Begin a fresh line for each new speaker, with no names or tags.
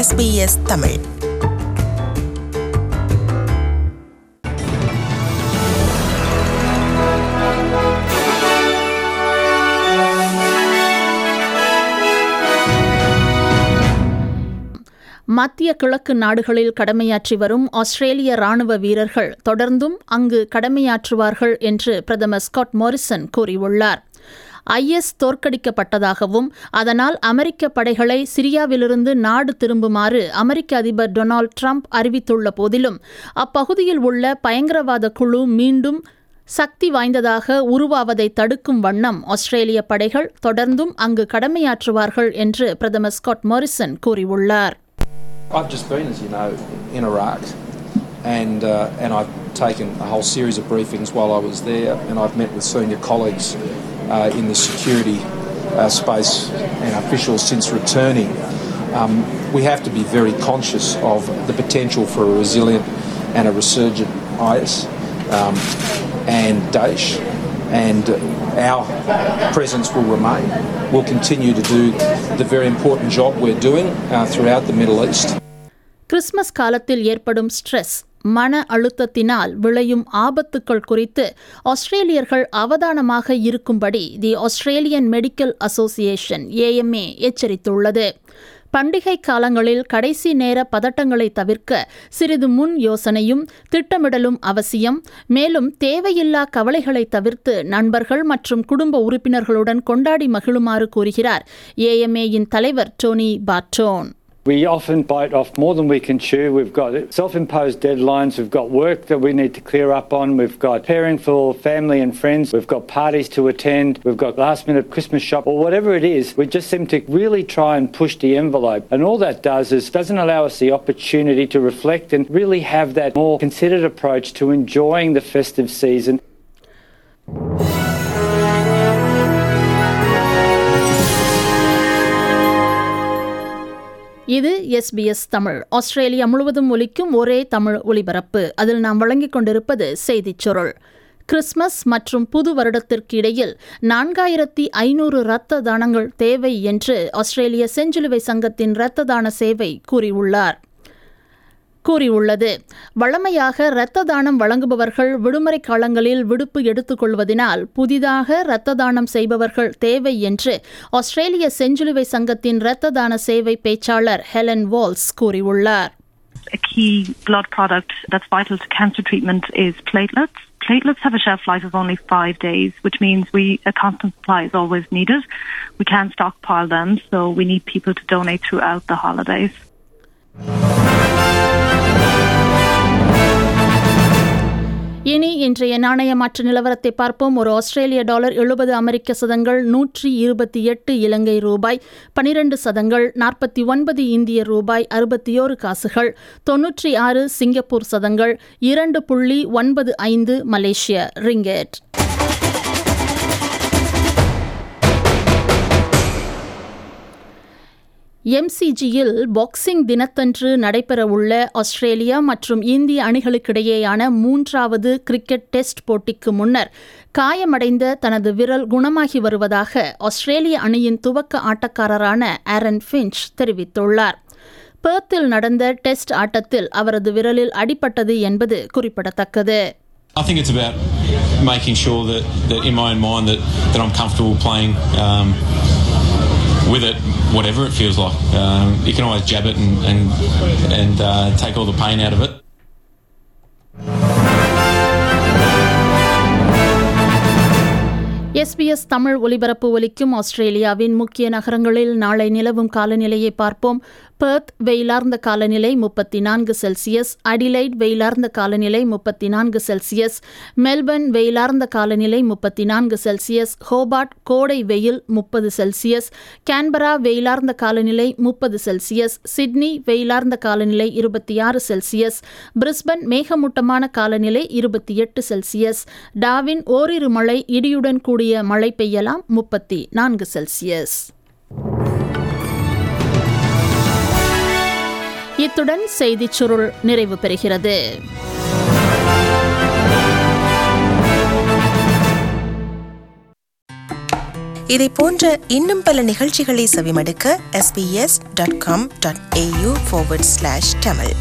SBS Tamil.
மத்திய கிழக்கு நாடுகளில் கடமையாற்றி வரும் ஆஸ்திரேலிய ராணுவ வீரர்கள் தொடர்ந்தும் அங்கு கடமையாற்றுவார்கள் என்று பிரதமர் ஸ்காட் மோரிசன் கூறியுள்ளார். ஐஎஸ் தோற்கடிக்கப்பட்டதாகவும் அதனால் அமெரிக்க படைகளை சிரியாவிலிருந்து நாடு திரும்புமாறு அமெரிக்க அதிபர் டொனால்ட் ட்ரம்ப் அறிவித்துள்ள போதிலும் அப்பகுதியில் உள்ள பயங்கரவாத குழு மீண்டும் சக்தி வாய்ந்ததாக உருவாவதை தடுக்கும் வண்ணம் ஆஸ்திரேலிய படைகள் தொடர்ந்தும் அங்கு கடமையாற்றுவார்கள் என்று பிரதமர் ஸ்காட் மோரிசன் கூறியுள்ளார்.
I've just been, as you know, in Iraq, and uh, and I've taken a whole series of briefings while I was there, and I've met with senior colleagues uh, in the security uh, space and officials since returning. Um, we have to be very conscious of the potential for a resilient and a resurgent IS um, and Daesh, and our presence will remain. We'll continue to do the very important job we're doing uh, throughout the Middle East.
Christmas காலத்தில் ஏற்படும் stress மன அழுத்தத்தினால் விளையும் ஆபத்துக்கள் குறித்து ஆஸ்திரேலியர்கள் அவதானமாக இருக்கும்படி the Australian medical association AMA எச்சரித்துள்ளது. பண்டிகை காலங்களில் கடைசி நேர பதட்டங்களை தவிர்க்க சிறிது முன் யோசனையும் திட்டமிடலும் அவசியம். மேலும் தேவையில்லா கவலைகளை தவிர்த்து நண்பர்கள் மற்றும் குடும்ப உறுப்பினர்களுடன் கொண்டாடி மகிழுமாறு கூறுகிறார் ஏஎம்ஏயின் தலைவர் Tony Bartone
We often bite off more than we can chew. We've got self imposed deadlines. We've got work that we need to clear up on. We've got caring for family and friends. We've got parties to attend. We've got last minute Christmas shop or whatever it is. We just seem to really try and push the envelope. And all that does is doesn't allow us the opportunity to reflect and really have that more considered approach to enjoying the festive season.
இது SBS Tamil. Australia முழுவதும் ஒலிக்கும் ஒரே தமிழ் ஒலிபரப்பு. அதில் நாம் வழங்கிக் கொண்டிருப்பது செய்திச் சுருள். கிறிஸ்மஸ் மற்றும் புது வருடத்திற்கு இடையில் நான்காயிரத்தி ஐநூறு இரத்த தானங்கள் தேவை என்று ஆஸ்திரேலிய செஞ்சிலுவை சங்கத்தின் இரத்த தான சேவை கூறியுள்ளார். கூறியுள்ளது வழமையாக இரத்த தானம் வழங்குபவர்கள் விடுமுறை காலங்களில் விடுப்பு எடுத்துக்கொள்வதனால் புதிதாக இரத்த தானம் செய்பவர்கள் தேவை என்று ஆஸ்திரேலிய செஞ்சிலுவை சங்கத்தின் இரத்த தான சேவை பேச்சாளர் ஹெலன் வால்ஸ் கூறியுள்ளார்
A key blood product that's vital to cancer treatment is platelets. Platelets have a shelf life of only five days, which means we a constant supply is always needed. We can't stockpile them, so we need people to donate throughout the holidays.
இன்றைய நாணய மாற்று நிலவரத்தை பார்ப்போம். ஒரு ஆஸ்திரேலிய dollar எழுபது அமெரிக்க சதங்கள் நூற்றி இருபத்தி எட்டு இலங்கை ரூபாய் பனிரெண்டு சதங்கள் நாற்பத்தி ஒன்பது இந்திய ரூபாய் அறுபத்தி ஓரு காசுகள் தொன்னூற்றி ஆறு சிங்கப்பூர் சதங்கள் இரண்டு புள்ளி ஒன்பது ஐந்து மலேசிய ரிங்கெட். எம்சிஜியில் பாக்ஸிங் தினத்தன்று நடைபெறவுள்ள ஆஸ்திரேலியா மற்றும் இந்திய அணிகளுக்கிடையேயான மூன்றாவது கிரிக்கெட் டெஸ்ட் போட்டிக்கு முன்னர் காயமடைந்த தனது விரல் குணமாகி வருவதாக ஆஸ்திரேலிய அணியின் துவக்க ஆட்டக்காரரான ஆரன் ஃபின்ச் தெரிவித்துள்ளார். பேர்த்தில் நடந்த டெஸ்ட் ஆட்டத்தில் அவரது விரலில் அடிபட்டது என்பது குறிப்பிடத்தக்கது.
I think it's about making sure that, that in my own mind that, that I'm comfortable playing um, with it, whatever it feels like. Um, you can always jab it and and, and uh, take all the pain out of it.
SBS Tamil ஒலிபரப்பு ஒலிக்கும் ஆஸ்திரேலியாவின் முக்கிய நகரங்களில் நாளை நிலவும் காலநிலையை பார்ப்போம் Perth வெயிலார்ந்த காலநிலை முப்பத்தி நான்கு செல்சியஸ். அடிலைட் வெயிலார்ந்த காலநிலை முப்பத்தி நான்கு செல்சியஸ். மெல்பர்ன் வெயிலார்ந்த காலநிலை முப்பத்தி நான்கு செல்சியஸ். ஹோபார்ட் கோடை வெயில் முப்பது செல்சியஸ். கேன்பரா வெயிலார்ந்த காலநிலை முப்பது செல்சியஸ். சிட்னி வெயிலார்ந்த காலநிலை இருபத்தி ஆறு செல்சியஸ். பிரிஸ்பன் மேகமூட்டமான காலநிலை இருபத்தி எட்டு செல்சியஸ். டாவின் ஓரிரு மழை இடியுடன் கூடிய மழை பெய்யலாம் முப்பத்தி நான்கு செல்சியஸ். இத்துடன் செய்திச் சுருள் நிறைவு பெறுகிறது.
இதை போன்ற இன்னும் பல நிகழ்ச்சிகளை செவிமடுக்க ஏயூ ஃபோர்வர்ட் ஸ்லாஷ் டமிழ்